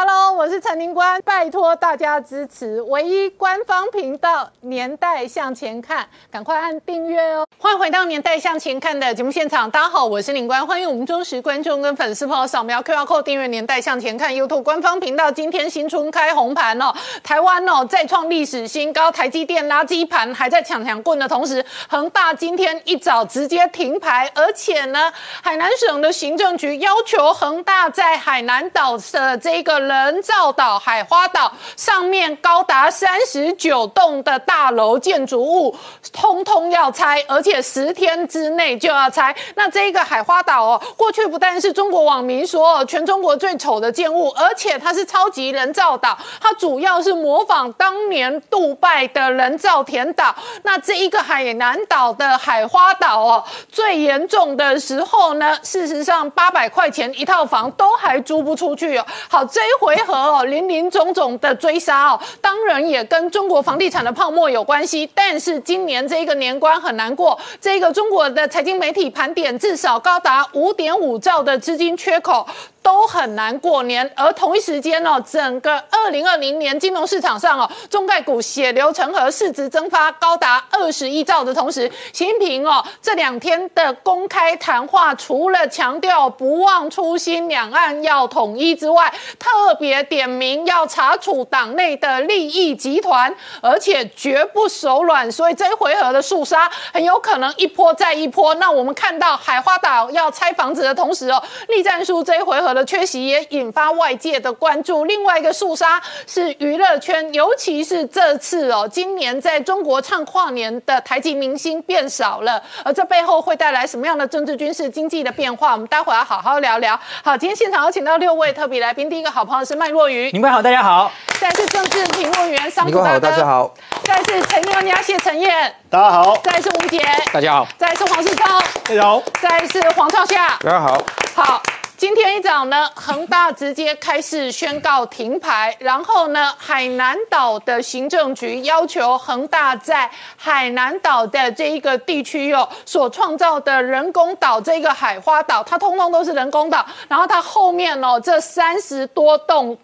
Hello，我是陈宁官，拜托大家支持唯一官方频道《年代向前看》，赶快按订阅哦！欢迎回到《年代向前看》的节目现场，大家好，我是宁官，欢迎我们忠实观众跟粉丝朋友扫描 QR Code 订阅《年代向前看》YouTube 官方频道。今天新春开红盘哦，台湾哦再创历史新高，台积电垃圾盘还在抢抢棍的同时，恒大今天一早直接停牌，而且呢，海南省的行政局要求恒大在海南岛的这个。人造岛海花岛上面高达三十九栋的大楼建筑物，通通要拆，而且十天之内就要拆。那这一个海花岛哦，过去不但是中国网民说全中国最丑的建物，而且它是超级人造岛，它主要是模仿当年杜拜的人造田岛。那这一个海南岛的海花岛哦，最严重的时候呢，事实上八百块钱一套房都还租不出去哦。好，这一。回合哦，林林总总的追杀哦，当然也跟中国房地产的泡沫有关系。但是今年这个年关很难过，这个中国的财经媒体盘点至少高达五点五兆的资金缺口。都很难过年，而同一时间哦，整个二零二零年金融市场上哦，中概股血流成河，市值蒸发高达二十亿兆的同时，习近平哦这两天的公开谈话，除了强调不忘初心，两岸要统一之外，特别点名要查处党内的利益集团，而且绝不手软，所以这一回合的肃杀很有可能一波再一波。那我们看到海花岛要拆房子的同时哦，栗战书这一回合。的缺席也引发外界的关注。另外一个肃杀是娱乐圈，尤其是这次哦，今年在中国唱跨年的台籍明星变少了，而这背后会带来什么样的政治、军事、经济的变化？我们待会要好好聊聊。好，今天现场有请到六位特别来宾，第一个好朋友是麦若愚，你们好，大家好。再是政治评论员桑普大家好。再是陈妞妞谢陈燕，大家好。再是吴杰，大家好。再是黄世聪，大家好。再是黄少夏，大家好。好。今天一早呢，恒大直接开始宣告停牌，然后呢，海南岛的行政局要求恒大在海南岛的这一个地区哟所创造的人工岛，这个海花岛，它通通都是人工岛，然后它后面哦这三十多栋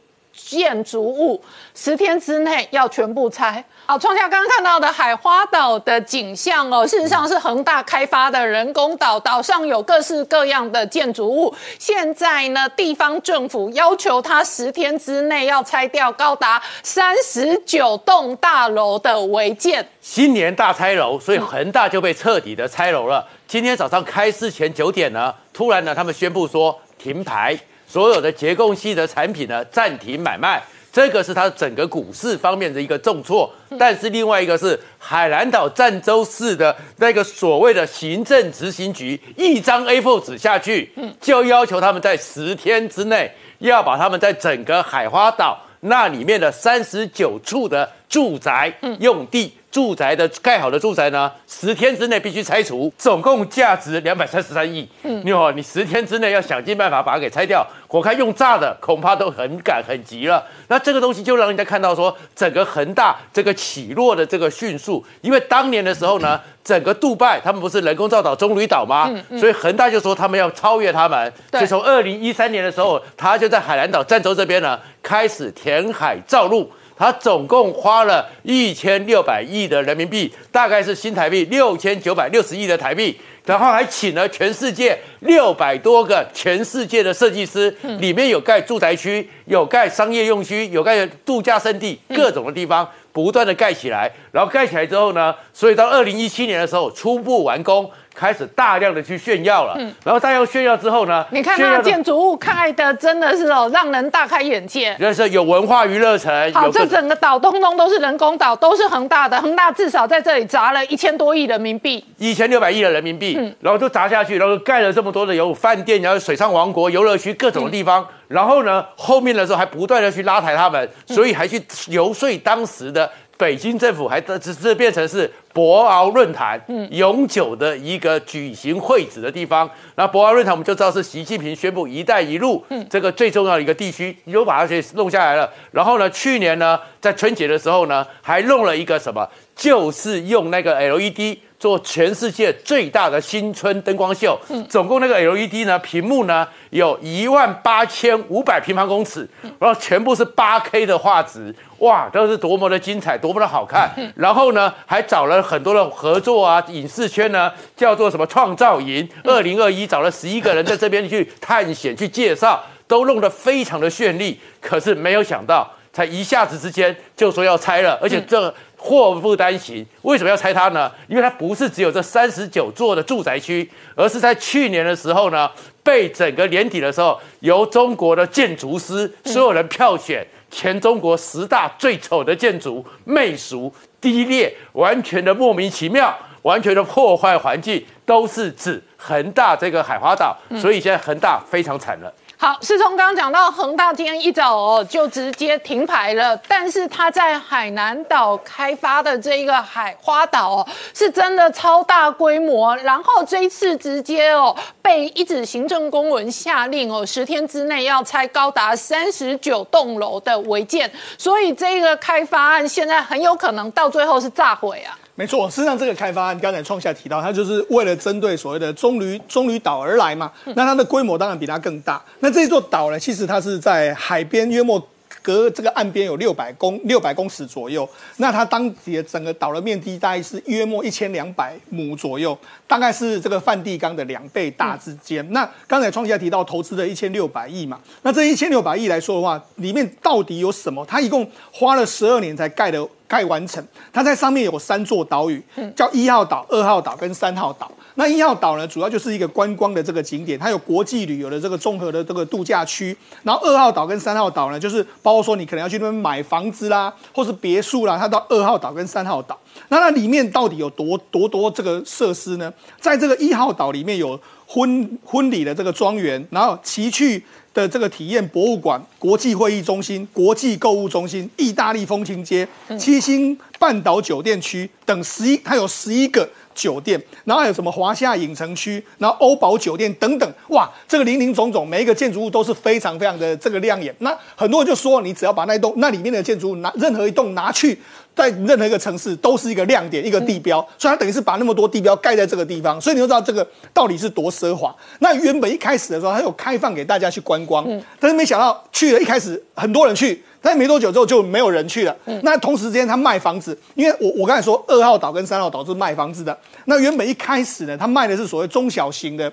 建筑物，十天之内要全部拆。好，创下刚刚看到的海花岛的景象哦，事实上是恒大开发的人工岛，岛上有各式各样的建筑物。现在呢，地方政府要求他十天之内要拆掉高达三十九栋大楼的违建。新年大拆楼，所以恒大就被彻底的拆楼了。今天早上开市前九点呢，突然呢，他们宣布说停牌，所有的结构系的产品呢暂停买卖。这个是它整个股市方面的一个重挫，但是另外一个是海南岛湛州市的那个所谓的行政执行局，一张 A4 纸下去，就要求他们在十天之内要把他们在整个海花岛那里面的三十九处的住宅用地。住宅的盖好的住宅呢，十天之内必须拆除，总共价值两百三十三亿。嗯，你好，你十天之内要想尽办法把它给拆掉，我看用炸的恐怕都很赶很急了。那这个东西就让人家看到说，整个恒大这个起落的这个迅速，因为当年的时候呢，整个杜拜他们不是人工造岛棕榈岛吗？所以恒大就说他们要超越他们，所以从二零一三年的时候，他就在海南岛、湛州这边呢开始填海造陆。他总共花了一千六百亿的人民币，大概是新台币六千九百六十亿的台币，然后还请了全世界六百多个全世界的设计师，里面有盖住宅区，有盖商业用区，有盖度假胜地，各种的地方不断的盖起来，然后盖起来之后呢，所以到二零一七年的时候初步完工。开始大量的去炫耀了，然后大量炫耀之后呢？你看那建筑物开的真的是哦，让人大开眼界。就是有文化娱乐城。好，这整个岛通通都是人工岛，都是恒大的。恒大至少在这里砸了一千多亿人民币，一千六百亿的人民币，然后就砸下去，然后盖了这么多的有饭店，然后水上王国、游乐区各种地方。然后呢，后面的时候还不断的去拉抬他们，所以还去游说当时的。北京政府还只是变成是博鳌论坛，嗯，永久的一个举行会址的地方。那博鳌论坛我们就知道是习近平宣布“一带一路”这个最重要的一个地区，又把它给弄下来了。然后呢，去年呢，在春节的时候呢，还弄了一个什么，就是用那个 LED 做全世界最大的新春灯光秀，总共那个 LED 呢屏幕呢有一万八千五百平方公尺，然后全部是八 K 的画质，哇，都是多么的精彩，多么的好看。然后呢，还找了很多的合作啊，影视圈呢叫做什么创造营，二零二一找了十一个人在这边去探险去介绍，都弄得非常的绚丽。可是没有想到，才一下子之间就说要拆了，而且这。祸不单行，为什么要拆它呢？因为它不是只有这三十九座的住宅区，而是在去年的时候呢，被整个年底的时候，由中国的建筑师所有人票选全中国十大最丑的建筑，媚俗、低劣，完全的莫名其妙，完全的破坏环境，都是指恒大这个海华岛，所以现在恒大非常惨了。好，是从刚刚讲到恒大今天一早哦就直接停牌了，但是他在海南岛开发的这一个海花岛哦，是真的超大规模，然后这一次直接哦被一纸行政公文下令哦，十天之内要拆高达三十九栋楼的违建，所以这个开发案现在很有可能到最后是炸毁啊。没错，事实上这个开发案刚才创下提到，它就是为了针对所谓的棕榈棕榈岛而来嘛。那它的规模当然比它更大。那这座岛呢，其实它是在海边约莫。隔这个岸边有六百公六百公尺左右，那它当地的整个岛的面积大概是约莫一千两百亩左右，大概是这个梵蒂冈的两倍大之间。那刚才创下提到投资的一千六百亿嘛，那这一千六百亿来说的话，里面到底有什么？它一共花了十二年才盖的盖完成。它在上面有三座岛屿，叫一号岛、二号岛跟三号岛。那一号岛呢，主要就是一个观光的这个景点，它有国际旅游的这个综合的这个度假区。然后二号岛跟三号岛呢，就是包括说你可能要去那边买房子啦，或是别墅啦，它到二号岛跟三号岛。那它里面到底有多多多这个设施呢？在这个一号岛里面有婚婚礼的这个庄园，然后奇趣的这个体验博物馆、国际会议中心、国际购物中心、意大利风情街、七星半岛酒店区等十一，它有十一个。酒店，然后还有什么华夏影城区，然后欧宝酒店等等，哇，这个林林总总，每一个建筑物都是非常非常的这个亮眼。那很多人就说，你只要把那栋那里面的建筑物拿任何一栋拿去，在任何一个城市都是一个亮点，一个地标。所以它等于是把那么多地标盖在这个地方，所以你就知道这个到底是多奢华。那原本一开始的时候，它有开放给大家去观光，但是没想到去了一开始很多人去。但没多久之后就没有人去了。那同时间他卖房子，因为我我刚才说二号岛跟三号岛是卖房子的。那原本一开始呢，他卖的是所谓中小型的，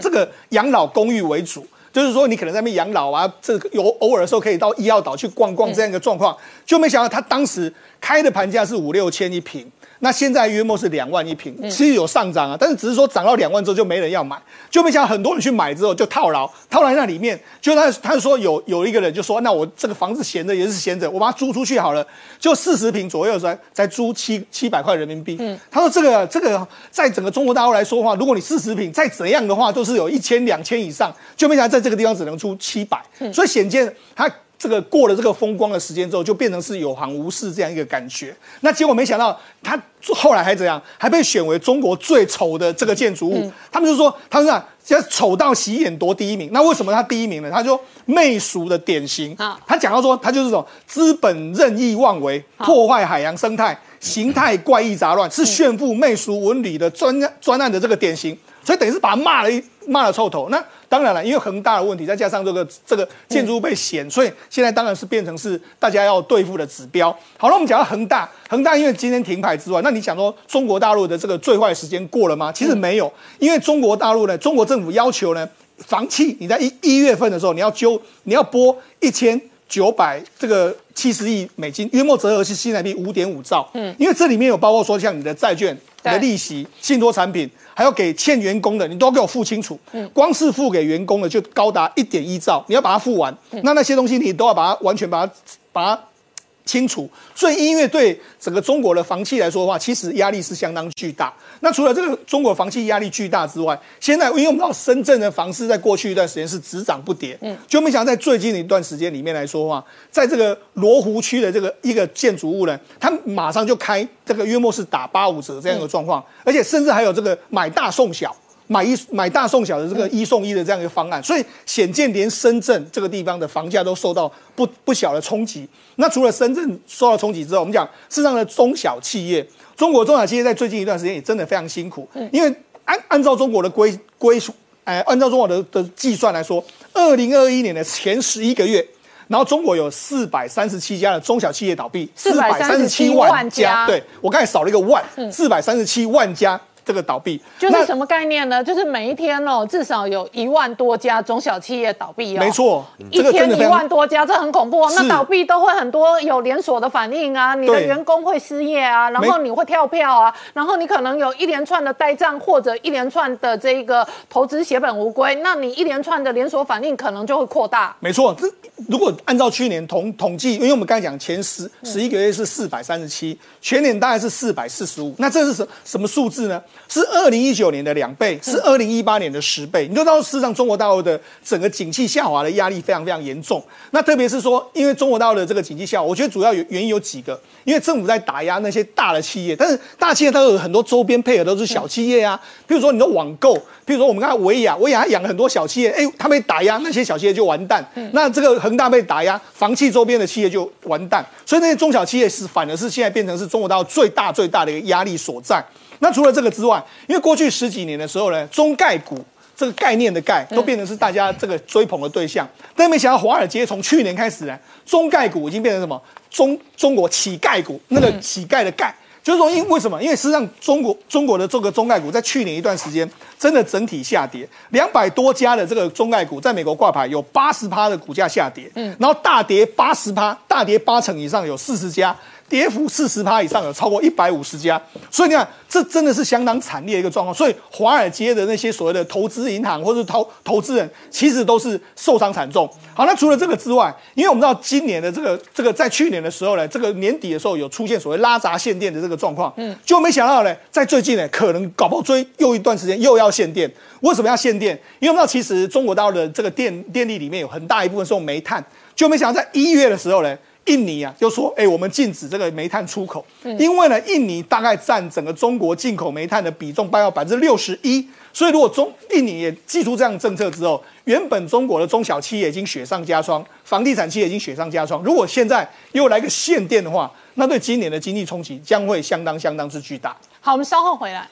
这个养老公寓为主，就是说你可能在那边养老啊，这个有偶尔的时候可以到一号岛去逛逛这样一个状况，就没想到他当时开的盘价是五六千一平。那现在约莫是两万一平，其实有上涨啊，但是只是说涨到两万之后就没人要买，就没想很多人去买之后就套牢，套在那里面。就他他说有有一个人就说，那我这个房子闲着也是闲着，我把它租出去好了，就四十平左右才才租七七百块人民币。嗯，他说这个这个在整个中国大陆来说的话，如果你四十平再怎样的话，都是有一千两千以上，就没想到在这个地方只能出七百，所以显见他。这个过了这个风光的时间之后，就变成是有行无市这样一个感觉。那结果没想到，他后来还怎样？还被选为中国最丑的这个建筑物。他们就说，他们啊，要丑到洗眼夺第一名。那为什么他第一名呢？他说媚俗的典型。他讲到说，他就是种资本任意妄为，破坏海洋生态，形态怪异杂乱，是炫富媚俗文旅的专专案的这个典型。所以等于是把他骂了一骂了臭头。那当然了，因为恒大的问题，再加上这个这个建筑物被嫌，所以现在当然是变成是大家要对付的指标。好了，我们讲到恒大，恒大因为今天停牌之外，那你想说中国大陆的这个最坏时间过了吗？其实没有，因为中国大陆呢，中国政府要求呢，房企你在一一月份的时候，你要揪你要拨一千九百这个七十亿美金，约莫折合是新台币五点五兆。嗯，因为这里面有包括说像你的债券。的利息、信托产品，还要给欠员工的，你都要给我付清楚。嗯，光是付给员工的就高达一点一兆，你要把它付完。那那些东西你都要把它完全把它把它。清楚，所以音乐对整个中国的房企来说的话，其实压力是相当巨大。那除了这个中国房企压力巨大之外，现在因为我们知道深圳的房市在过去一段时间是只涨不跌，嗯，就没想到在最近的一段时间里面来说的话，在这个罗湖区的这个一个建筑物呢，它马上就开这个约莫是打八五折这样一个状况，而且甚至还有这个买大送小。买一买大送小的这个一送一的这样一个方案，所以显见连深圳这个地方的房价都受到不不小的冲击。那除了深圳受到冲击之后，我们讲事实上的中小企业，中国中小企业在最近一段时间也真的非常辛苦，因为按按照中国的规规数，哎，按照中国的的计算来说，二零二一年的前十一个月。然后中国有四百三十七家的中小企业倒闭，四百三十七万家。对我刚才少了一个万，四百三十七万家。这个倒闭就是什么概念呢？就是每一天哦，至少有一万多家中小企业倒闭哦。没错，一天一万多家，这很恐怖。那倒闭都会很多有连锁的反应啊，你的员工会失业啊，然后你会跳票啊，然后你可能有一连串的呆账或者一连串的这个投资血本无归，那你一连串的连锁反应可能就会扩大。没错，这如果按照去年统统计，因为我们刚才讲前十十一个月是四百三十七，全年大概是四百四十五，那这是什什么数字呢？是二零一九年的两倍，是二零一八年的十倍。你就知道，事实上中国大陆的整个景气下滑的压力非常非常严重。那特别是说，因为中国大陆的这个景气下滑，我觉得主要有原因有几个。因为政府在打压那些大的企业，但是大企业它有很多周边配合都是小企业啊。比如说你的网购，比如说我们看维亚，维亚养了很多小企业，哎，它被打压，那些小企业就完蛋。那这个恒大被打压，房企周边的企业就完蛋。所以那些中小企业是反而是现在变成是中国大陆最大最大的一个压力所在。那除了这个之外，因为过去十几年的时候呢，中概股这个概念的概都变成是大家这个追捧的对象，但没想到华尔街从去年开始呢，中概股已经变成什么中中国乞丐股，那个乞丐的丐，就是说因为什么？因为实际上中国中国的这个中概股在去年一段时间真的整体下跌，两百多家的这个中概股在美国挂牌有八十趴的股价下跌，嗯，然后大跌八十趴，大跌八成以上有四十家。跌幅四十趴以上有超过一百五十家，所以你看，这真的是相当惨烈一个状况。所以华尔街的那些所谓的投资银行或者投投资人，其实都是受伤惨重。好，那除了这个之外，因为我们知道今年的这个这个在去年的时候呢，这个年底的时候有出现所谓拉闸限电的这个状况，嗯，就没想到呢，在最近呢，可能搞不好追又一段时间又要限电。为什么要限电？因为我们知道其实中国大陆的这个电电力里面有很大一部分是用煤炭，就没想到在一月的时候呢。印尼啊，就说，哎，我们禁止这个煤炭出口，因为呢，印尼大概占整个中国进口煤炭的比重，大概百分之六十一。所以，如果中印尼也祭出这样政策之后，原本中国的中小企业已经雪上加霜，房地产企业已经雪上加霜。如果现在又来个限电的话，那对今年的经济冲击将会相当相当之巨大。好，我们稍后回来。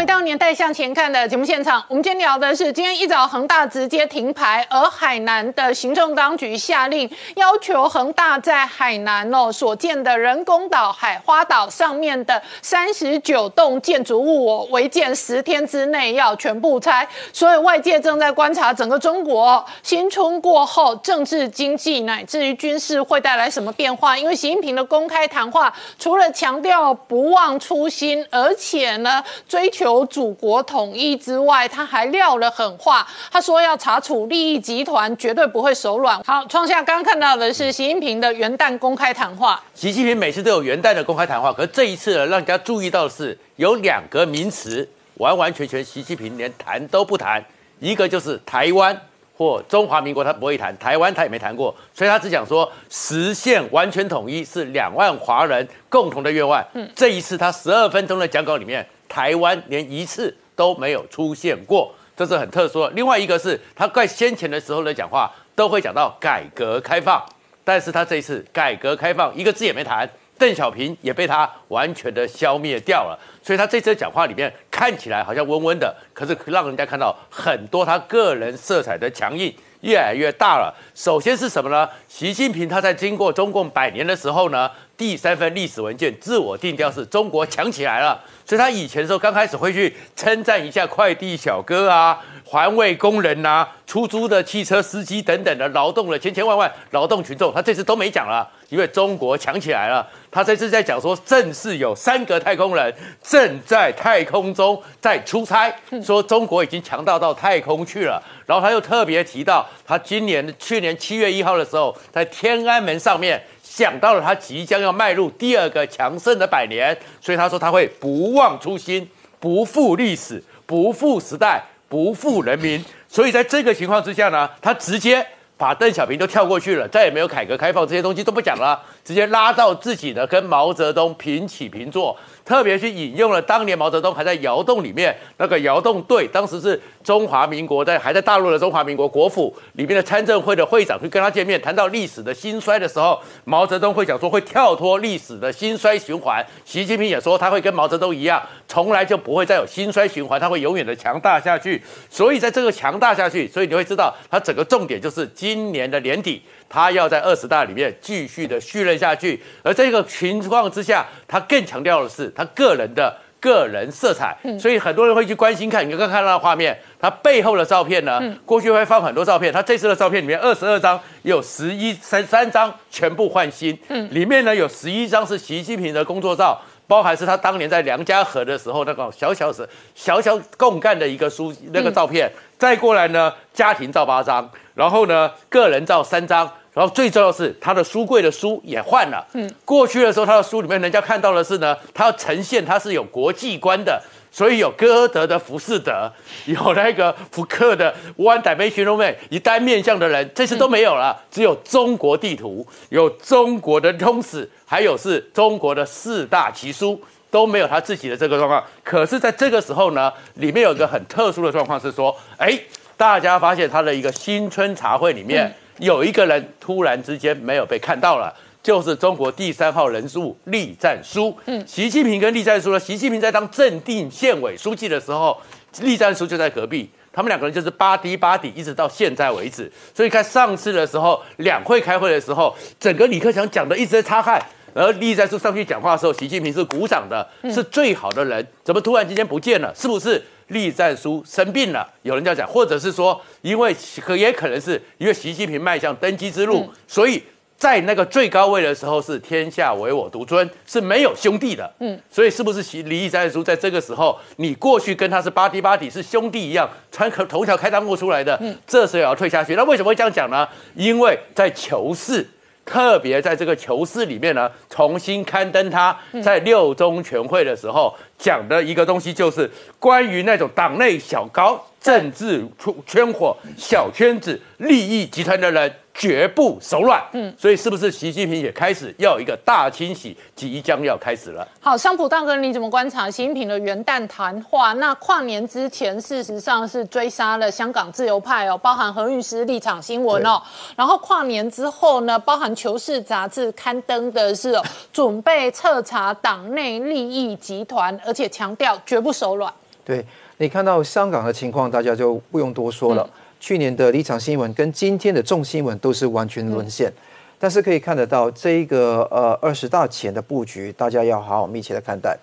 回到年代向前看的节目现场，我们今天聊的是今天一早恒大直接停牌，而海南的行政当局下令要求恒大在海南哦所建的人工岛海花岛上面的三十九栋建筑物哦违建十天之内要全部拆。所以外界正在观察整个中国新春过后政治经济乃至于军事会带来什么变化。因为习近平的公开谈话除了强调不忘初心，而且呢追求。有祖国统一之外，他还撂了狠话。他说要查处利益集团，绝对不会手软。好，创下刚刚看到的是习近平的元旦公开谈话。习近平每次都有元旦的公开谈话，可是这一次呢，让人家注意到的是有两个名词，完完全全习近平连谈都不谈。一个就是台湾或中华民国，他不会谈台湾，他也没谈过，所以他只讲说实现完全统一是两万华人共同的愿望。嗯，这一次他十二分钟的讲稿里面。台湾连一次都没有出现过，这是很特殊的。另外一个是他在先前的时候的讲话都会讲到改革开放，但是他这一次改革开放一个字也没谈，邓小平也被他完全的消灭掉了。所以他这次讲话里面看起来好像温温的，可是让人家看到很多他个人色彩的强硬越来越大了。首先是什么呢？习近平他在经过中共百年的时候呢，第三份历史文件自我定调是中国强起来了。所以他以前的时候刚开始会去称赞一下快递小哥啊、环卫工人呐、出租的汽车司机等等的劳动的千千万万劳动群众，他这次都没讲了，因为中国强起来了。他这次在讲说，正是有三个太空人正在太空中在出差，说中国已经强大到太空去了。然后他又特别提到，他今年去年七月一号的时候，在天安门上面。讲到了他即将要迈入第二个强盛的百年，所以他说他会不忘初心，不负历史，不负时代，不负人民。所以在这个情况之下呢，他直接把邓小平都跳过去了，再也没有改革开放这些东西都不讲了，直接拉到自己的跟毛泽东平起平坐。特别去引用了当年毛泽东还在窑洞里面那个窑洞队，当时是中华民国在还在大陆的中华民国国府里面的参政会的会长去跟他见面，谈到历史的兴衰的时候，毛泽东会讲说会跳脱历史的兴衰循环。习近平也说他会跟毛泽东一样，从来就不会再有兴衰循环，他会永远的强大下去。所以在这个强大下去，所以你会知道他整个重点就是今年的年底。他要在二十大里面继续的续任下去，而这个情况之下，他更强调的是他个人的个人色彩，所以很多人会去关心看。你刚刚看到的画面，他背后的照片呢？过去会放很多照片，他这次的照片里面二十二张，有十一三三张全部换新，里面呢有十一张是习近平的工作照，包含是他当年在梁家河的时候那个小小时小小共干的一个书那个照片，再过来呢家庭照八张，然后呢个人照三张。然后最重要的是，他的书柜的书也换了。嗯，过去的时候，他的书里面人家看到的是呢，他要呈现他是有国际观的，所以有歌德的浮士德，有那个福克的 One Dimension 以单面向的人，这次都没有了，只有中国地图，有中国的通史，还有是中国的四大奇书，都没有他自己的这个状况。可是，在这个时候呢，里面有一个很特殊的状况是说，哎，大家发现他的一个新春茶会里面。有一个人突然之间没有被看到了，就是中国第三号人物栗战书。嗯，习近平跟栗战书呢？习近平在当镇定县委书记的时候，栗战书就在隔壁，他们两个人就是八低八底，一直到现在为止。所以看上次的时候，两会开会的时候，整个李克强讲的一直在擦汗，而栗战书上去讲话的时候，习近平是鼓掌的，是最好的人，怎么突然之间不见了？是不是？栗战书生病了，有人这样讲，或者是说，因为可也可能是因为习近平迈向登基之路，所以在那个最高位的时候是天下唯我独尊，是没有兄弟的。嗯，所以是不是习李战书在这个时候，你过去跟他是巴蒂巴蒂是兄弟一样，穿头条开裆裤出来的，这时候也要退下去。那为什么会这样讲呢？因为在求是。特别在这个求是里面呢，重新刊登他在六中全会的时候讲的一个东西，就是关于那种党内小高、政治圈火、小圈子、利益集团的人。绝不手软，嗯，所以是不是习近平也开始要一个大清洗，即将要开始了？好，商普大哥，你怎么观察习近平的元旦谈话？那跨年之前，事实上是追杀了香港自由派哦，包含何律师立场新闻哦。然后跨年之后呢，包含《求是》杂志刊登的是 准备彻查党内利益集团，而且强调绝不手软。对你看到香港的情况，大家就不用多说了。去年的立场新闻跟今天的重新闻都是完全沦陷，但是可以看得到这一个呃二十大前的布局，大家要好好密切的看待。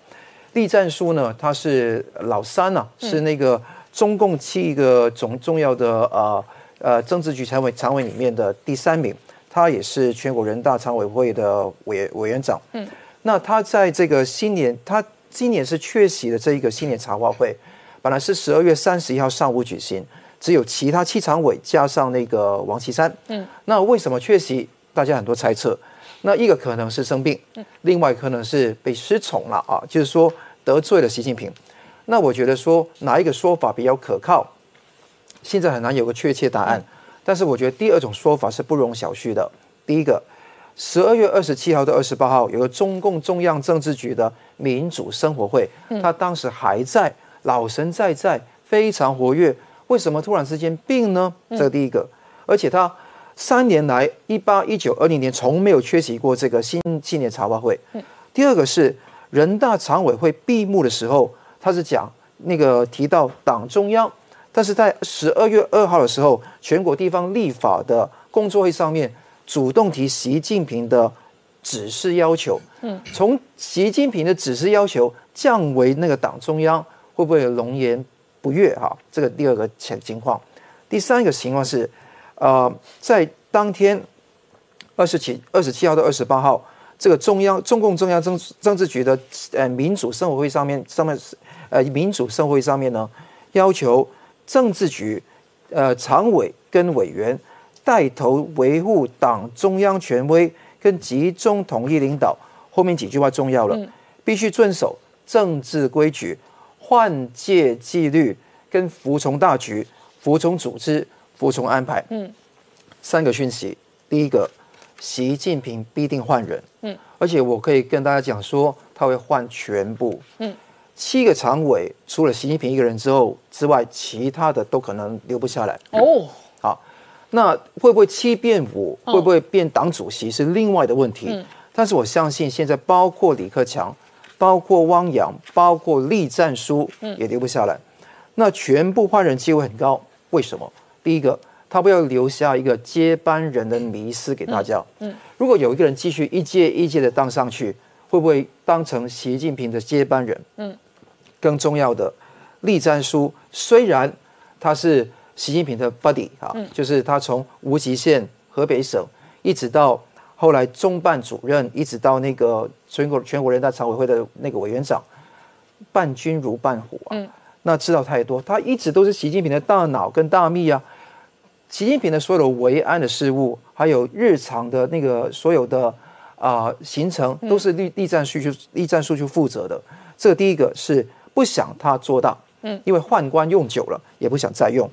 栗战书呢，他是老三呐，是那个中共七个总重要的呃呃政治局常委常委里面的第三名，他也是全国人大常委会的委委员长。嗯，那他在这个新年，他今年是缺席了这一个新年茶话会，本来是十二月三十一号上午举行。只有其他七常委加上那个王岐山，嗯，那为什么缺席？大家很多猜测。那一个可能是生病，另外可能是被失宠了啊，就是说得罪了习近平。那我觉得说哪一个说法比较可靠？现在很难有个确切答案。但是我觉得第二种说法是不容小觑的。第一个，十二月二十七号到二十八号有个中共中央政治局的民主生活会，他当时还在，老神在在，非常活跃。为什么突然之间病呢？这是第一个，而且他三年来一八一九二零年从没有缺席过这个新纪念茶话会。第二个是人大常委会闭幕的时候，他是讲那个提到党中央，但是在十二月二号的时候，全国地方立法的工作会上面主动提习近平的指示要求。嗯，从习近平的指示要求降为那个党中央，会不会有龙颜？不悦哈，这个第二个情情况，第三个情况是，呃，在当天二十七二十七号到二十八号，这个中央中共中央政政治局的呃民主生活会上面上面呃民主生活会上面呢，要求政治局呃常委跟委员带头维护党中央权威跟集中统一领导，后面几句话重要了，必须遵守政治规矩。换届纪律跟服从大局、服从组织、服从安排。嗯，三个讯息。第一个，习近平必定换人，嗯，而且我可以跟大家讲说，他会换全部，嗯，七个常委除了习近平一个人之后之外，其他的都可能留不下来。哦，好，那会不会七变五？会不会变党主席是另外的问题。嗯，但是我相信现在包括李克强。包括汪洋，包括栗战书，也留不下来。那全部换人机会很高，为什么？第一个，他不要留下一个接班人的迷失给大家。嗯，如果有一个人继续一届一届的当上去，会不会当成习近平的接班人？嗯，更重要的，栗战书虽然他是习近平的 buddy 啊，就是他从无极县河北省一直到。后来中办主任一直到那个全国全国人大常委会的那个委员长，伴君如伴虎啊，那知道太多，他一直都是习近平的大脑跟大秘啊。习近平的所有的维安的事务，还有日常的那个所有的啊行程，都是立立战书去立战书去负责的。这个第一个是不想他做大，嗯，因为宦官用久了也不想再用。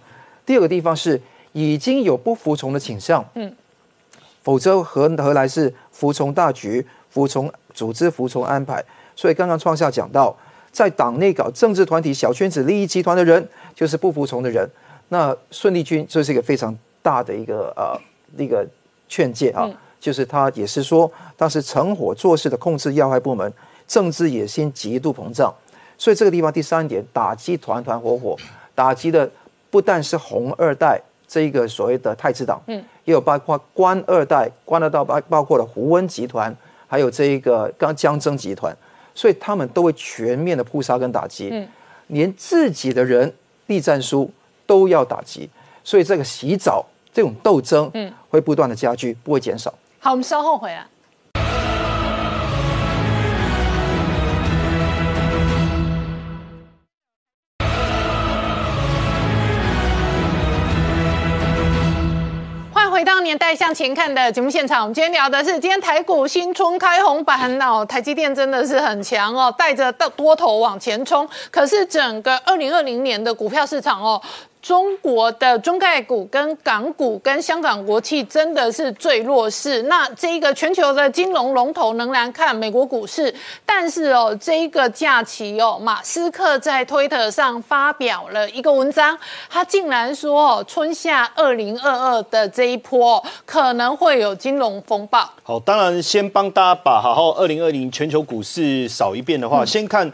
第二个地方是已经有不服从的倾向，嗯。否则何何来是服从大局、服从组织、服从安排？所以刚刚创下讲到，在党内搞政治团体、小圈子利益集团的人，就是不服从的人。那顺立军这是一个非常大的一个呃一个劝诫啊，就是他也是说，当时成伙做事的控制要害部门，政治野心极度膨胀。所以这个地方第三点，打击团团伙伙，打击的不但是红二代。这一个所谓的太子党，嗯，也有包括官二代、官二代包包括了胡温集团，还有这一个刚江征集团，所以他们都会全面的扑杀跟打击，嗯，连自己的人立战书都要打击，所以这个洗澡这种斗争，嗯，会不断的加剧，不会减少。好，我们稍后回来。当年代向前看的节目现场，我们今天聊的是今天台股新春开红盘哦，台积电真的是很强哦，带着多头往前冲。可是整个二零二零年的股票市场哦。中国的中概股、跟港股、跟香港国企真的是最弱势。那这一个全球的金融龙头仍然看美国股市，但是哦，这一个假期哦，马斯克在推特上发表了一个文章，他竟然说哦，春夏二零二二的这一波可能会有金融风暴。好，当然先帮大家把好好二零二零全球股市扫一遍的话，先看。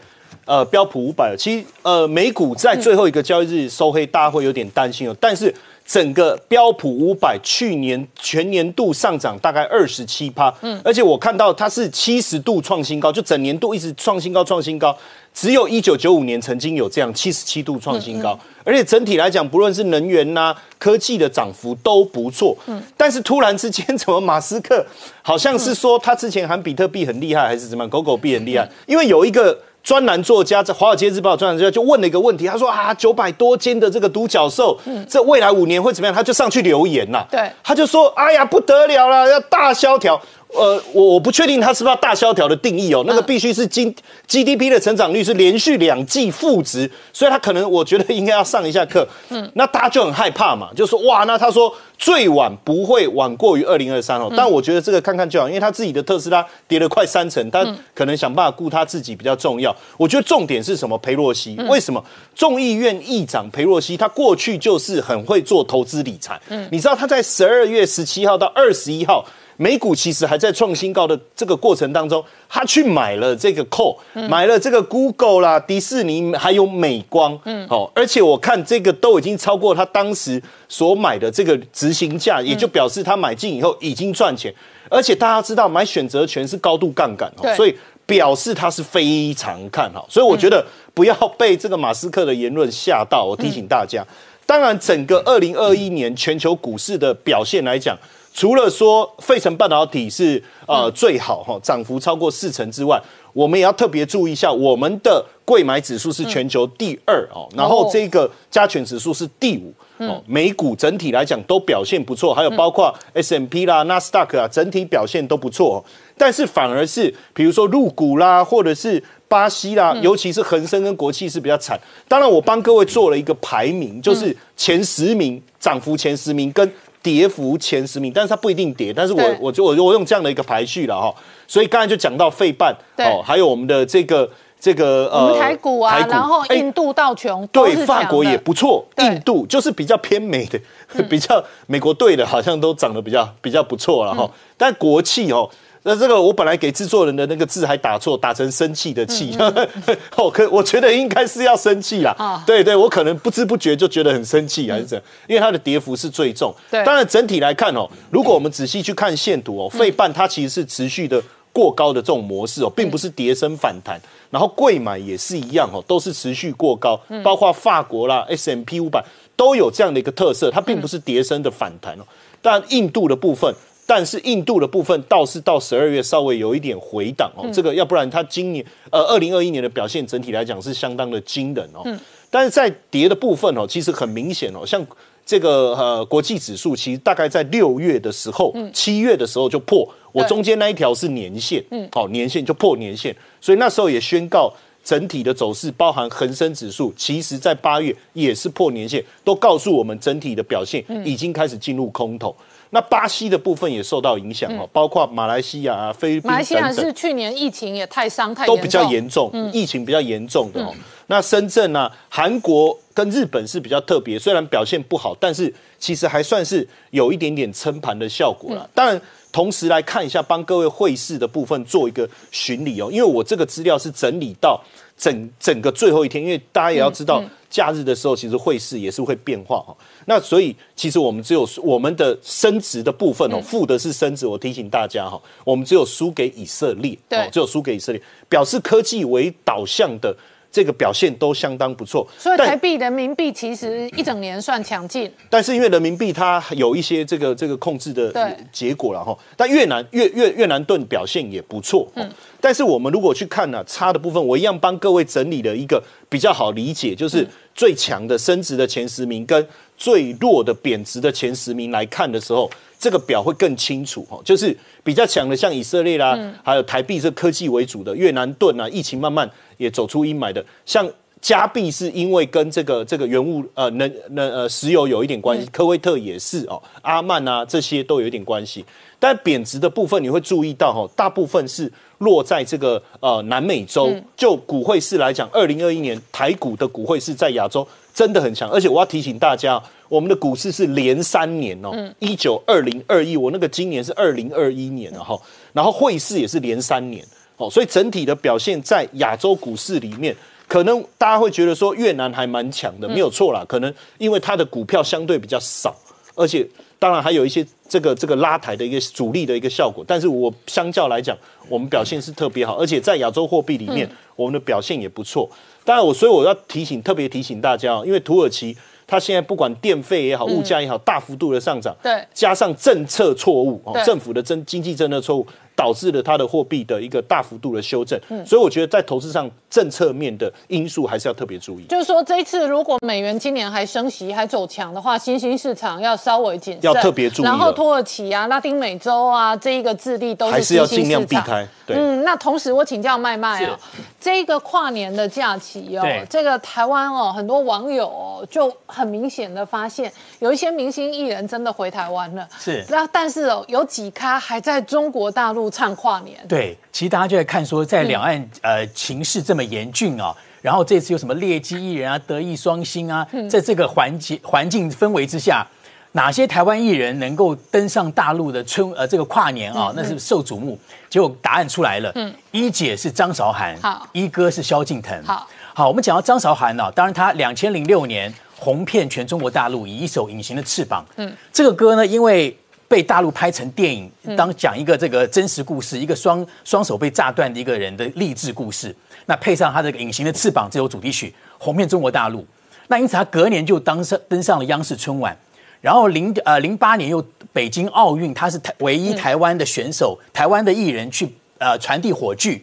呃，标普五百，其实呃，美股在最后一个交易日收黑，大家会有点担心哦。但是整个标普五百去年全年度上涨大概二十七趴，嗯，而且我看到它是七十度创新高，就整年度一直创新高，创新高，只有一九九五年曾经有这样七十七度创新高，而且整体来讲，不论是能源呐、科技的涨幅都不错，嗯，但是突然之间，怎么马斯克好像是说他之前喊比特币很厉害，还是怎么样狗狗币很厉害？因为有一个。专栏作家在《华尔街日报》专栏作家就问了一个问题，他说啊，九百多斤的这个独角兽，这未来五年会怎么样？他就上去留言呐，对，他就说，哎呀，不得了了，要大萧条。呃，我我不确定它是不是大萧条的定义哦，那个必须是经 GDP 的成长率是连续两季负值，所以他可能我觉得应该要上一下课。嗯，那大家就很害怕嘛，就说哇，那他说最晚不会晚过于二零二三哦，但我觉得这个看看就好，因为他自己的特斯拉跌了快三成，他可能想办法顾他自己比较重要。我觉得重点是什么？裴洛西为什么众议院议长裴洛西他过去就是很会做投资理财，嗯，你知道他在十二月十七号到二十一号。美股其实还在创新高的这个过程当中，他去买了这个 Call，买了这个 Google 啦、迪士尼还有美光，嗯，哦，而且我看这个都已经超过他当时所买的这个执行价，也就表示他买进以后已经赚钱。而且大家知道买选择权是高度杠杆哦，所以表示他是非常看好。所以我觉得不要被这个马斯克的言论吓到。我提醒大家，当然整个二零二一年全球股市的表现来讲。除了说费城半导体是呃最好哈，涨幅超过四成之外，我们也要特别注意一下，我们的贵买指数是全球第二哦，然后这个加权指数是第五哦，美股整体来讲都表现不错，还有包括 S M P 啦、纳斯达克啊，整体表现都不错，但是反而是比如说入股啦，或者是巴西啦，尤其是恒生跟国企是比较惨。当然，我帮各位做了一个排名，就是前十名涨幅前十名跟。跌幅前十名，但是它不一定跌，但是我我就我我用这样的一个排序了哈，所以刚才就讲到费半对。哦，还有我们的这个这个呃台股啊，然后哎印度道琼都对法国也不错，印度就是比较偏美的，比较美国队的，好像都长得比较比较不错了哈。嗯。但国企哦。那这个我本来给制作人的那个字还打错，打成生气的气，哦，可我觉得应该是要生气啦。嗯啊对对，我可能不知不觉就觉得很生气，还是怎样？因为它的跌幅是最重。对当然整体来看哦，如果我们仔细去看线图哦，费半它其实是持续的过高的这种模式哦，并不是跌升反弹。然后贵买也是一样哦，都是持续过高，包括法国啦、S M P 五百都有这样的一个特色，它并不是跌升的反弹哦。但印度的部分。但是印度的部分倒是到十二月稍微有一点回档哦，这个要不然它今年呃二零二一年的表现整体来讲是相当的惊人哦。但是在跌的部分哦，其实很明显哦，像这个呃国际指数，其实大概在六月的时候、七月的时候就破，我中间那一条是年线，嗯，好、年线就破年线，所以那时候也宣告。整体的走势，包含恒生指数，其实在八月也是破年线，都告诉我们整体的表现已经开始进入空头。那巴西的部分也受到影响哦，包括马来西亚啊、菲律宾马来西亚是去年疫情也太伤太都比较重严重，疫情比较严重的哦。那深圳啊、韩国跟日本是比较特别，虽然表现不好，但是其实还算是有一点点撑盘的效果了。当然，同时来看一下，帮各位会市的部分做一个巡礼哦，因为我这个资料是整理到整整个最后一天，因为大家也要知道，假日的时候其实汇市也是会变化哈。那所以其实我们只有我们的升值的部分哦，负的是升值。我提醒大家哈，我们只有输给以色列，对哦只有输给以色列，表示科技为导向的这个表现都相当不错。所以台币、人民币其实一整年算强劲，但是因为人民币它有一些这个这个控制的对。结果了哈，但越南越越越南盾表现也不错，嗯，但是我们如果去看呢、差的部分，我一样帮各位整理了一个比较好理解，就是最强的升值的前十名跟最弱的贬值的前十名来看的时候，这个表会更清楚哈，就是比较强的像以色列啦，还有台币是科技为主的越南盾啊，疫情慢慢也走出阴霾的，像。加币是因为跟这个这个原物呃能能呃石油有一点关系，科威特也是哦，阿曼啊这些都有一点关系。但贬值的部分你会注意到哈、哦，大部分是落在这个呃南美洲。就股汇市来讲，二零二一年台股的股汇市在亚洲真的很强，而且我要提醒大家，我们的股市是连三年哦，一九二零二一，我那个今年是二零二一年了哈，然后汇市也是连三年哦，所以整体的表现在亚洲股市里面。可能大家会觉得说越南还蛮强的，没有错啦。可能因为它的股票相对比较少，而且当然还有一些这个这个拉抬的一个主力的一个效果。但是我相较来讲，我们表现是特别好，而且在亚洲货币里面，我们的表现也不错。当然我所以我要提醒，特别提醒大家哦，因为土耳其它现在不管电费也好，物价也好，大幅度的上涨，对加上政策错误哦，政府的政经济政策错误。导致了它的货币的一个大幅度的修正，嗯。所以我觉得在投资上政策面的因素还是要特别注意。就是说这一次如果美元今年还升息还走强的话，新兴市场要稍微谨慎，要特别注意然后土耳其啊、拉丁美洲啊，这一个智利都是还是要尽量避开对。嗯，那同时我请教麦麦啊，这个跨年的假期哦，这个台湾哦，很多网友哦就很明显的发现，有一些明星艺人真的回台湾了，是。那但是哦，有几咖还在中国大陆唱跨年。对，其实大家就在看说，在两岸、呃情势这么严峻啊，然后这次有什么劣迹艺人啊、德艺双馨啊，在这个环节环境氛围之下，哪些台湾艺人能够登上大陆的春呃这个跨年啊？那是受瞩目。结果答案出来了，嗯，一姐是张韶涵，好一哥是萧敬腾，好，好，我们讲到张韶涵呢、当然她两千零六年红遍全中国大陆，以一首《隐形的翅膀》，嗯，这个歌呢，因为被大陆拍成电影，当讲一个这个真实故事，一个双双手被炸断的一个人的励志故事，那配上他这个《隐形的翅膀》这首主题曲，红遍中国大陆。那因此他隔年就当上登上了央视春晚，然后零呃零八年又北京奥运，他是台唯一台湾的选手，台湾的艺人去呃传递火炬。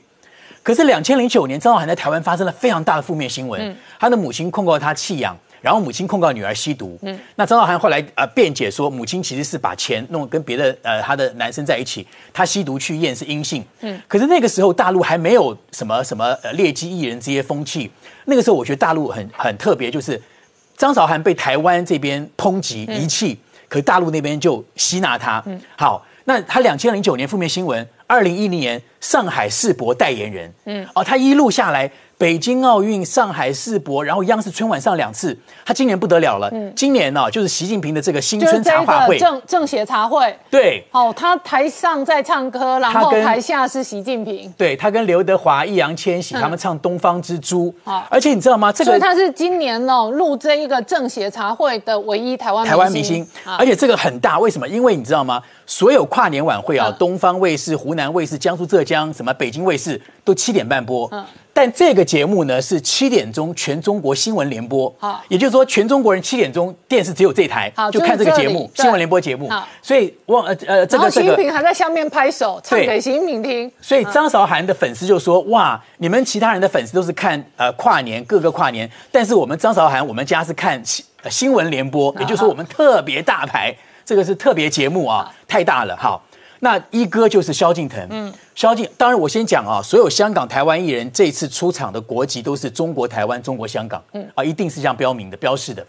可是两千零九年，张韶涵在台湾发生了非常大的负面新闻，他的母亲控告他弃养。然后母亲控告女儿吸毒，嗯，那张韶涵后来呃辩解说，母亲其实是把钱弄跟别的呃她的男生在一起，她吸毒去验是阴性，嗯，可是那个时候大陆还没有什么什么呃劣迹艺人这些风气，那个时候我觉得大陆很很特别，就是张韶涵被台湾这边抨击遗弃。可大陆那边就吸纳他。嗯，好，那他两千零九年负面新闻，二零一零年上海世博代言人，嗯，哦，他一路下来。北京奥运、上海世博，然后央视春晚上两次，他今年不得了了。嗯，今年呢，就是习近平的这个新春茶话会，政政协茶会。对，哦，他台上在唱歌，然后台下是习近平。对他跟刘德华、易烊千玺他们唱《东方之珠》。啊，而且你知道吗？这个所以他是今年哦录这一个政协茶会的唯一台湾台湾明星，而且这个很大，为什么？因为你知道吗？所有跨年晚会啊，东方卫视、湖南卫视、江苏浙江什么北京卫视都七点半播。嗯。但这个节目呢是七点钟全中国新闻联播，好，也就是说全中国人七点钟电视只有这台，就看这个节目新闻联播节目，所以忘呃呃这个这个，习近平还在下面拍手唱给习近平听，所以张韶涵的粉丝就说哇，你们其他人的粉丝都是看呃跨年各个跨年，但是我们张韶涵我们家是看新新闻联播，也就是说我们特别大牌，这个是特别节目啊，太大了，好。那一哥就是萧敬腾，嗯，萧敬，当然我先讲啊，所有香港、台湾艺人这次出场的国籍都是中国台湾、中国香港，嗯，啊，一定是这样标明的、标示的。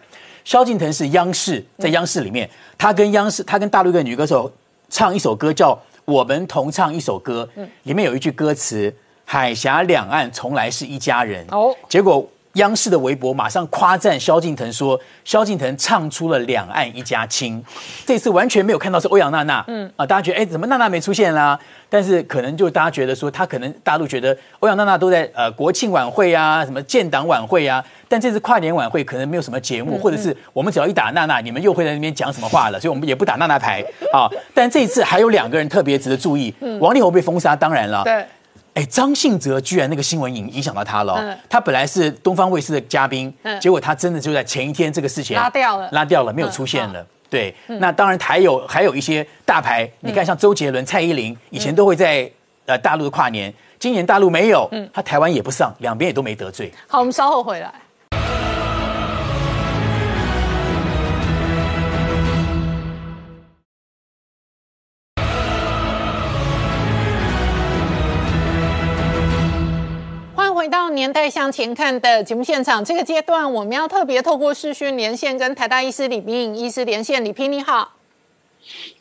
萧敬腾是央视，在央视里面，他跟央视，他跟大陆一个女歌手唱一首歌，叫《我们同唱一首歌》，嗯，里面有一句歌词：“海峡两岸从来是一家人。”哦，结果。央视的微博马上夸赞萧敬腾说：“萧敬腾唱出了两岸一家亲。”这次完全没有看到是欧阳娜娜，嗯啊，大家觉得哎，怎么娜娜没出现啦？但是可能就大家觉得说，他可能大陆觉得欧阳娜娜都在呃国庆晚会啊，什么建党晚会啊，但这次跨年晚会可能没有什么节目，或者是我们只要一打娜娜，你们又会在那边讲什么话了，所以我们也不打娜娜牌啊。但这一次还有两个人特别值得注意，王力宏被封杀，当然了，对。哎，张信哲居然那个新闻影影响到他了。他本来是东方卫视的嘉宾，结果他真的就在前一天这个事情拉掉了，拉掉了，没有出现了。对，那当然还有还有一些大牌，你看像周杰伦、蔡依林，以前都会在呃大陆的跨年，今年大陆没有，他台湾也不上，两边也都没得罪。好，我们稍后回来。年代向前看的节目现场，这个阶段我们要特别透过视讯连线跟台大医师李明医师连线。李批你好，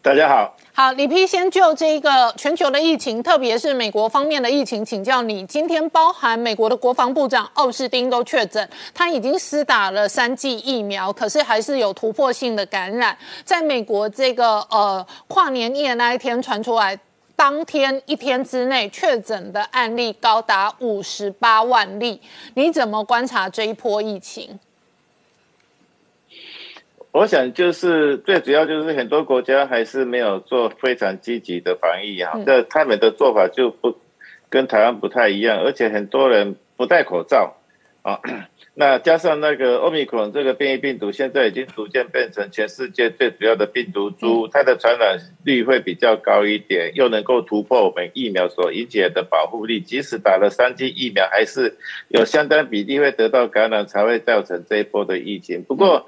大家好，好李批先就这个全球的疫情，特别是美国方面的疫情，请教你，今天包含美国的国防部长奥斯汀都确诊，他已经施打了三剂疫苗，可是还是有突破性的感染，在美国这个呃跨年夜那一天传出来。当天一天之内确诊的案例高达五十八万例，你怎么观察这一波疫情？我想就是最主要就是很多国家还是没有做非常积极的防疫哈，这他们的做法就不跟台湾不太一样，而且很多人不戴口罩啊。那加上那个奥密克戎这个变异病毒，现在已经逐渐变成全世界最主要的病毒株，它的传染率会比较高一点，又能够突破我们疫苗所引起的保护力。即使打了三剂疫苗，还是有相当比例会得到感染，才会造成这一波的疫情。不过，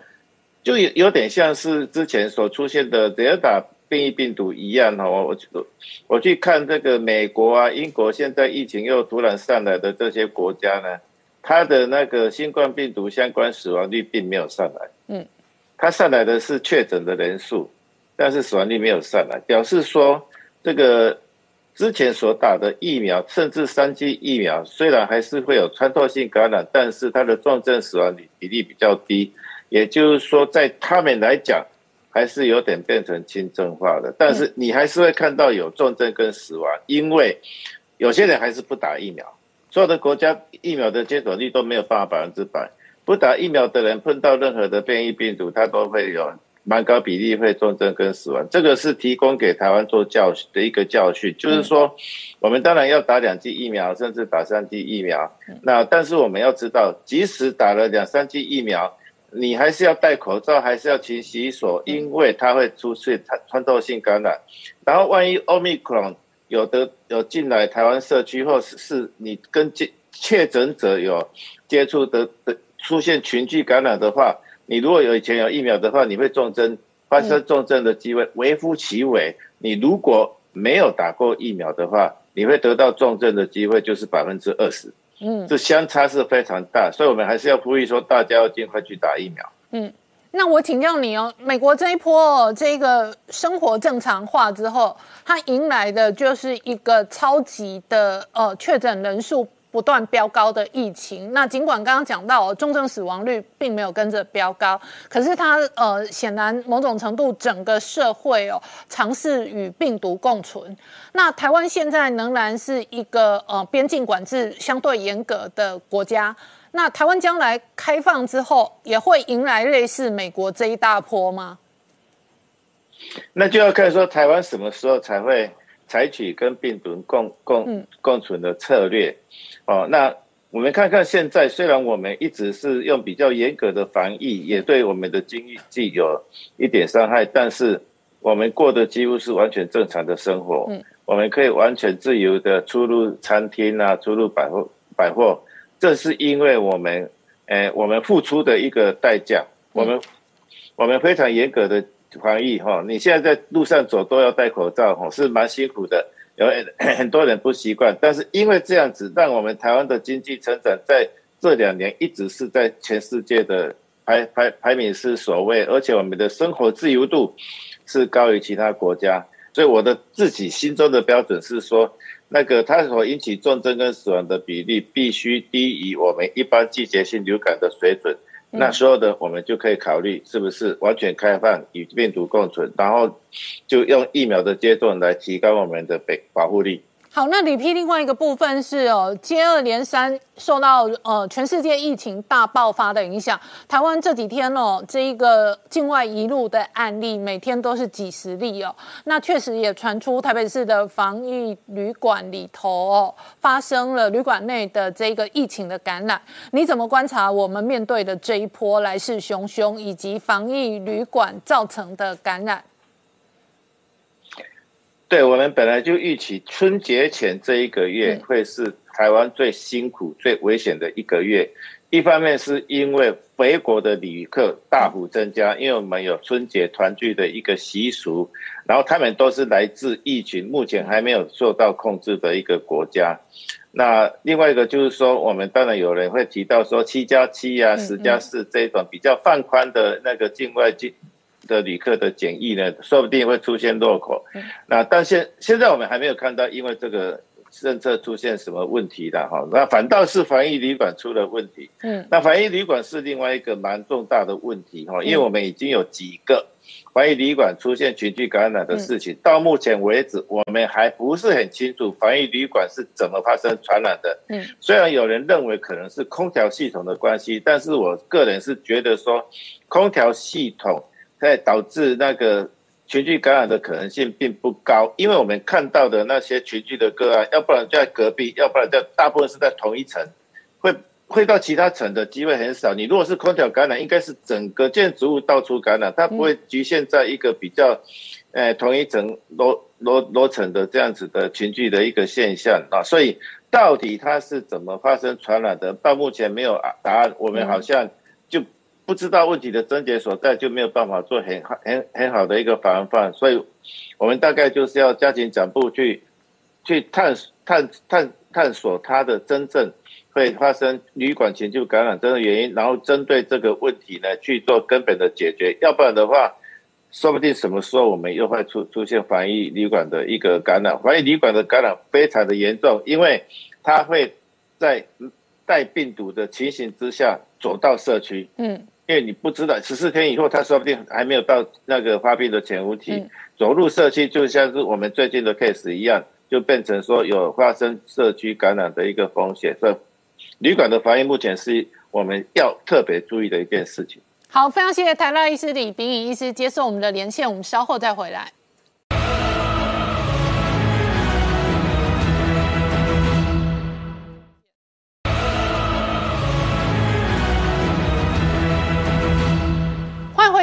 就有有点像是之前所出现的德尔塔变异病毒一样哈。我我我去看这个美国啊、英国，现在疫情又突然上来的这些国家呢。它的那个新冠病毒相关死亡率并没有上来，嗯，他上来的是确诊的人数，但是死亡率没有上来，表示说这个之前所打的疫苗，甚至三剂疫苗，虽然还是会有穿透性感染，但是它的重症死亡率比例比较低，也就是说，在他们来讲，还是有点变成轻症化的，但是你还是会看到有重症跟死亡，因为有些人还是不打疫苗。所有的国家疫苗的接种率都没有办法百分之百，不打疫苗的人碰到任何的变异病毒，他都会有蛮高比例会重症跟死亡。这个是提供给台湾做教训的一个教训，就是说，我们当然要打两剂疫苗，甚至打三剂疫苗。那但是我们要知道，即使打了两三剂疫苗，你还是要戴口罩，还是要勤洗手，因为它会出现穿穿透性感染。然后万一奥密克戎。有的有进来台湾社区，或是是你跟确确诊者有接触的的出现群聚感染的话，你如果有以前有疫苗的话，你会重症发生重症的机会微乎其微。你如果没有打过疫苗的话，你会得到重症的机会就是百分之二十。嗯，这相差是非常大，所以我们还是要呼吁说，大家要尽快去打疫苗。嗯。那我请教你哦，美国这一波哦这个生活正常化之后，它迎来的就是一个超级的呃确诊人数不断飙高的疫情。那尽管刚刚讲到哦重症死亡率并没有跟着飙高，可是它呃显然某种程度整个社会哦尝试与病毒共存。那台湾现在仍然是一个呃边境管制相对严格的国家。那台湾将来开放之后，也会迎来类似美国这一大波吗？那就要看说台湾什么时候才会采取跟病毒共共共存的策略。哦，那我们看看现在，虽然我们一直是用比较严格的防疫，也对我们的经济有一点伤害，但是我们过的几乎是完全正常的生活。嗯，我们可以完全自由的出入餐厅啊，出入百货百货。这是因为我们，诶，我们付出的一个代价。我们，我们非常严格的防疫哈。你现在在路上走都要戴口罩哈，是蛮辛苦的，有 很多人不习惯。但是因为这样子，让我们台湾的经济成长在这两年一直是在全世界的排排排名是首位，而且我们的生活自由度是高于其他国家。所以我的自己心中的标准是说。那个它所引起重症跟死亡的比例必须低于我们一般季节性流感的水准，那所有的我们就可以考虑是不是完全开放与病毒共存，然后就用疫苗的接种来提高我们的保保护力。好，那李批另外一个部分是哦，接二连三受到呃全世界疫情大爆发的影响，台湾这几天哦，这一个境外一路的案例每天都是几十例哦，那确实也传出台北市的防疫旅馆里头哦发生了旅馆内的这个疫情的感染，你怎么观察我们面对的这一波来势汹汹以及防疫旅馆造成的感染？对我们本来就预期春节前这一个月会是台湾最辛苦、最危险的一个月。一方面是因为回国的旅客大幅增加，因为我们有春节团聚的一个习俗，然后他们都是来自疫情目前还没有受到控制的一个国家。那另外一个就是说，我们当然有人会提到说七加七啊、十加四这种比较放宽的那个境外境。的旅客的检疫呢，说不定会出现落口。那但现现在我们还没有看到，因为这个政策出现什么问题的哈。那反倒是防疫旅馆出了问题。嗯，那防疫旅馆是另外一个蛮重大的问题哈，因为我们已经有几个防疫旅馆出现群聚感染的事情，到目前为止我们还不是很清楚防疫旅馆是怎么发生传染的。嗯，虽然有人认为可能是空调系统的关系，但是我个人是觉得说空调系统。在导致那个群聚感染的可能性并不高，因为我们看到的那些群聚的个案，要不然就在隔壁，要不然在大部分是在同一层，会会到其他层的机会很少。你如果是空调感染，应该是整个建筑物到处感染，它不会局限在一个比较，呃，同一层楼楼楼层的这样子的群聚的一个现象啊。所以到底它是怎么发生传染的，到目前没有答案。我们好像。不知道问题的症结所在，就没有办法做很好、很很好的一个防范，所以，我们大概就是要加紧脚步去，去探探探探索它的真正会发生旅馆前就感染真的原因，然后针对这个问题呢去做根本的解决，要不然的话，说不定什么时候我们又会出出现防疫旅馆的一个感染，防疫旅馆的感染非常的严重，因为它会在带病毒的情形之下走到社区，嗯。因为你不知道十四天以后，他说不定还没有到那个发病的潜伏期，走入社区就像是我们最近的 case 一样，就变成说有发生社区感染的一个风险。所以，旅馆的防疫目前是我们要特别注意的一件事情。好，非常谢谢台大医师李炳颖医师接受我们的连线，我们稍后再回来。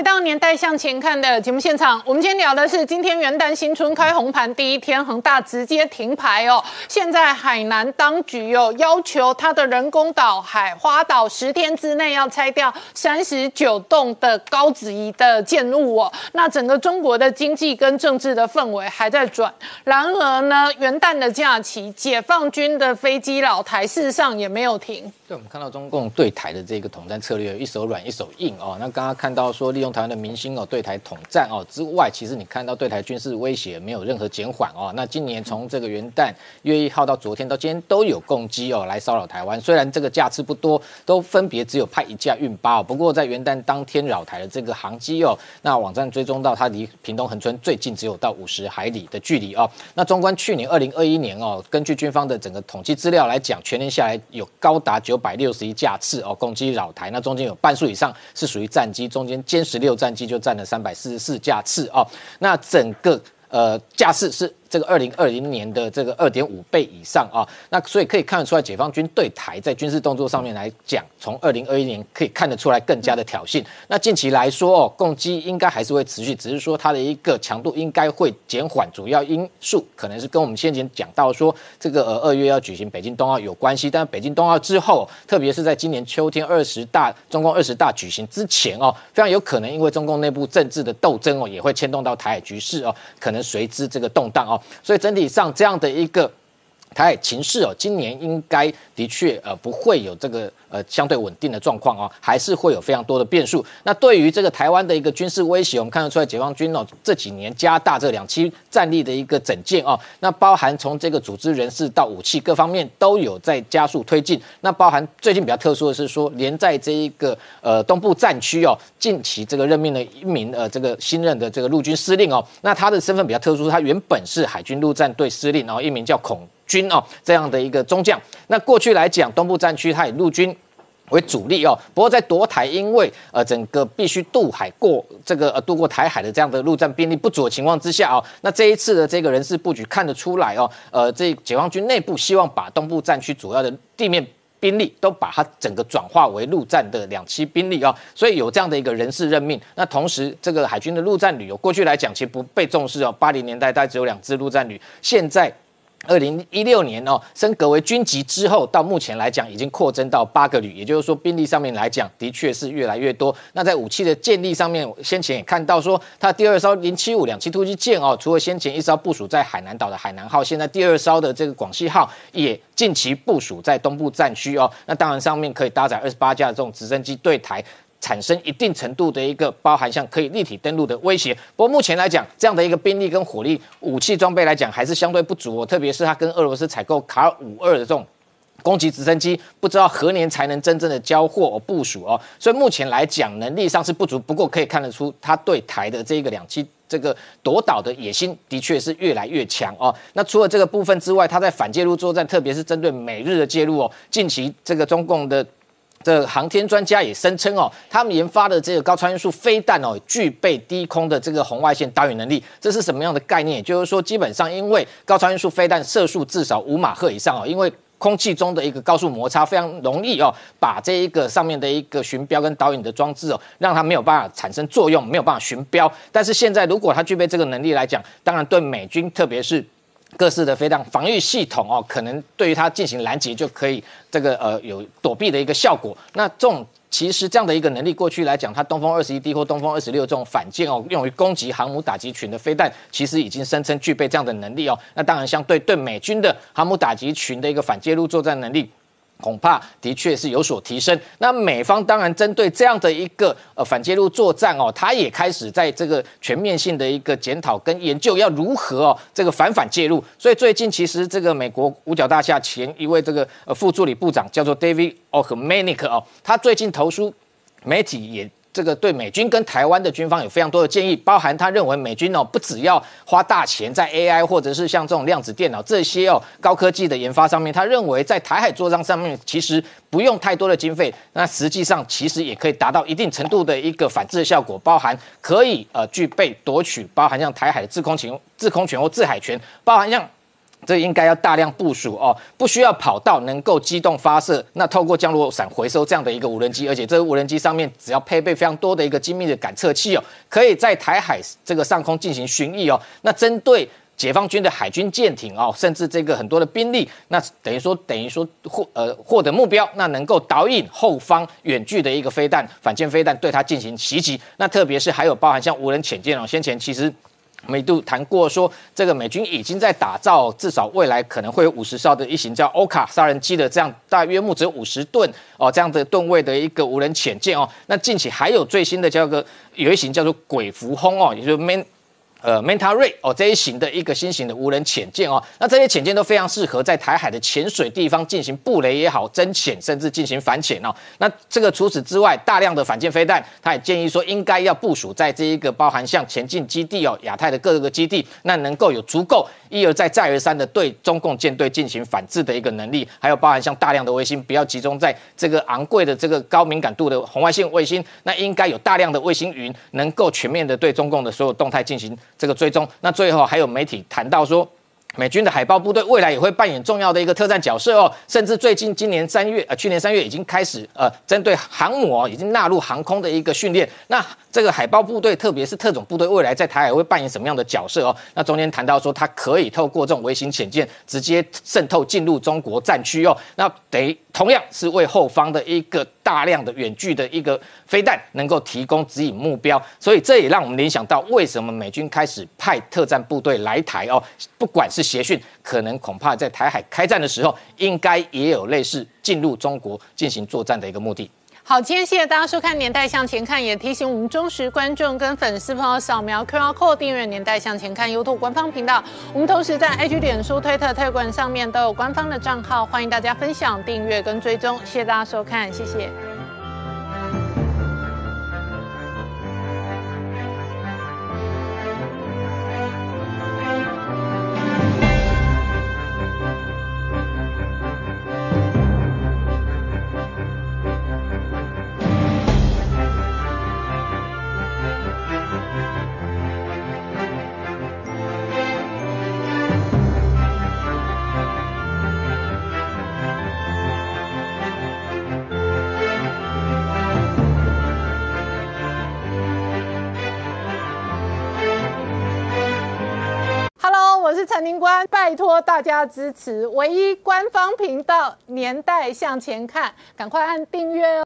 到年代向前看的节目现场，我们今天聊的是今天元旦新春开红盘第一天，恒大直接停牌哦。现在海南当局又要求它的人工岛海花岛十天之内要拆掉三十九栋的高子怡的建筑物哦。那整个中国的经济跟政治的氛围还在转。然而呢，元旦的假期，解放军的飞机老台事实上也没有停。对，我们看到中共对台的这个统战策略，一手软一手硬哦。那刚刚看到说利用台湾的明星哦对台统战哦之外，其实你看到对台军事威胁没有任何减缓哦。那今年从这个元旦一月一号到昨天到今天都有攻击哦来骚扰台湾，虽然这个架次不多，都分别只有派一架运八哦。不过在元旦当天扰台的这个航机哦，那网站追踪到它离屏东恒春最近只有到五十海里的距离哦。那纵观去年二零二一年哦，根据军方的整个统计资料来讲，全年下来有高达九。百六十一架次哦，攻击扰台，那中间有半数以上是属于战机，中间歼十六六战机就占了三百四十四架次啊，那整个呃架次是。这个二零二零年的这个二点五倍以上啊，那所以可以看得出来，解放军对台在军事动作上面来讲，从二零二一年可以看得出来更加的挑衅。那近期来说哦，攻击应该还是会持续，只是说它的一个强度应该会减缓。主要因素可能是跟我们先前讲到说，这个呃二月要举行北京冬奥有关系。但是北京冬奥之后，特别是在今年秋天二十大中共二十大举行之前哦，非常有可能因为中共内部政治的斗争哦，也会牵动到台海局势哦，可能随之这个动荡哦。所以整体上这样的一个台海情势哦，今年应该的确呃不会有这个。呃，相对稳定的状况哦，还是会有非常多的变数。那对于这个台湾的一个军事威胁，我们看得出来，解放军哦这几年加大这两栖战力的一个整建哦，那包含从这个组织人士到武器各方面都有在加速推进。那包含最近比较特殊的是说，连在这一个呃东部战区哦，近期这个任命了一名呃这个新任的这个陆军司令哦，那他的身份比较特殊，他原本是海军陆战队司令，然后一名叫孔军哦这样的一个中将。那过去来讲，东部战区它以陆军。为主力哦，不过在夺台，因为呃整个必须渡海过这个呃渡过台海的这样的陆战兵力不足的情况之下哦，那这一次的这个人事布局看得出来哦，呃这解放军内部希望把东部战区主要的地面兵力都把它整个转化为陆战的两栖兵力哦，所以有这样的一个人事任命。那同时这个海军的陆战旅游过去来讲其实不被重视哦，八零年代大概只有两支陆战旅，现在。二零一六年哦，升格为军级之后，到目前来讲已经扩增到八个旅，也就是说兵力上面来讲，的确是越来越多。那在武器的建立上面，先前也看到说，它第二艘零七五两栖突击舰哦，除了先前一艘部署在海南岛的海南号，现在第二艘的这个广西号也近期部署在东部战区哦。那当然上面可以搭载二十八架这种直升机对台。产生一定程度的一个包含像可以立体登陆的威胁，不过目前来讲，这样的一个兵力跟火力、武器装备来讲，还是相对不足哦。特别是它跟俄罗斯采购卡尔五二的这种攻击直升机，不知道何年才能真正的交货部署哦。所以目前来讲，能力上是不足。不过可以看得出，它对台的这个两栖这个夺岛的野心，的确是越来越强哦。那除了这个部分之外，它在反介入作战，特别是针对美日的介入哦，近期这个中共的。这航天专家也声称哦，他们研发的这个高超音速飞弹哦，具备低空的这个红外线导引能力。这是什么样的概念？就是说，基本上因为高超音速飞弹射速至少五马赫以上哦，因为空气中的一个高速摩擦非常容易哦，把这一个上面的一个巡标跟导引的装置哦，让它没有办法产生作用，没有办法巡标。但是现在如果它具备这个能力来讲，当然对美军特别是。各式的飞弹防御系统哦，可能对于它进行拦截就可以这个呃有躲避的一个效果。那这种其实这样的一个能力，过去来讲，它东风二十一 D 或东风二十六这种反舰哦，用于攻击航母打击群的飞弹，其实已经声称具备这样的能力哦。那当然，相对对美军的航母打击群的一个反介入作战能力。恐怕的确是有所提升。那美方当然针对这样的一个呃反介入作战哦，他也开始在这个全面性的一个检讨跟研究，要如何哦这个反反介入。所以最近其实这个美国五角大厦前一位这个呃副助理部长叫做 David o h m a n i k 哦，他最近投书媒体也。这个对美军跟台湾的军方有非常多的建议，包含他认为美军哦不只要花大钱在 AI 或者是像这种量子电脑这些哦高科技的研发上面，他认为在台海作战上面其实不用太多的经费，那实际上其实也可以达到一定程度的一个反制的效果，包含可以呃具备夺取，包含像台海的制空权、制空权或制海权，包含像。这应该要大量部署哦，不需要跑道，能够机动发射，那透过降落伞回收这样的一个无人机，而且这个无人机上面只要配备非常多的一个精密的感测器哦，可以在台海这个上空进行巡弋哦。那针对解放军的海军舰艇哦，甚至这个很多的兵力，那等于说等于说获呃获得目标，那能够导引后方远距的一个飞弹反舰飞弹对它进行袭击。那特别是还有包含像无人潜舰哦，先前其实。美度谈过说，这个美军已经在打造至少未来可能会有五十艘的一型叫 “Oka” 杀人机的这样大约目只有五十吨哦这样的吨位的一个无人潜舰哦。那近期还有最新的叫个有一型叫做鬼蝠轰哦，也就是 Man。呃，Manta Ray 哦这一型的一个新型的无人潜舰哦，那这些潜舰都非常适合在台海的潜水地方进行布雷也好、侦潜，甚至进行反潜哦。那这个除此之外，大量的反舰飞弹，他也建议说应该要部署在这一个包含像前进基地哦、亚太的各个基地，那能够有足够一而再、再而三的对中共舰队进行反制的一个能力，还有包含像大量的卫星，不要集中在这个昂贵的这个高敏感度的红外线卫星，那应该有大量的卫星云，能够全面的对中共的所有动态进行。这个追踪，那最后还有媒体谈到说，美军的海豹部队未来也会扮演重要的一个特战角色哦，甚至最近今年三月，呃，去年三月已经开始，呃，针对航母哦，已经纳入航空的一个训练。那这个海豹部队，特别是特种部队，未来在台海会扮演什么样的角色哦？那中间谈到说，它可以透过这种微型潜舰，直接渗透进入中国战区哦，那得同样是为后方的一个大量的远距的一个飞弹，能够提供指引目标。所以这也让我们联想到，为什么美军开始派特战部队来台哦？不管是协训，可能恐怕在台海开战的时候，应该也有类似进入中国进行作战的一个目的。好，今天谢谢大家收看《年代向前看》，也提醒我们忠实观众跟粉丝朋友扫描 QR Code 订阅《年代向前看》YouTube 官方频道。我们同时在 IG、脸书、推特、推管上面都有官方的账号，欢迎大家分享、订阅跟追踪。谢谢大家收看，谢谢。陈宁官，拜托大家支持唯一官方频道《年代向前看》，赶快按订阅哦。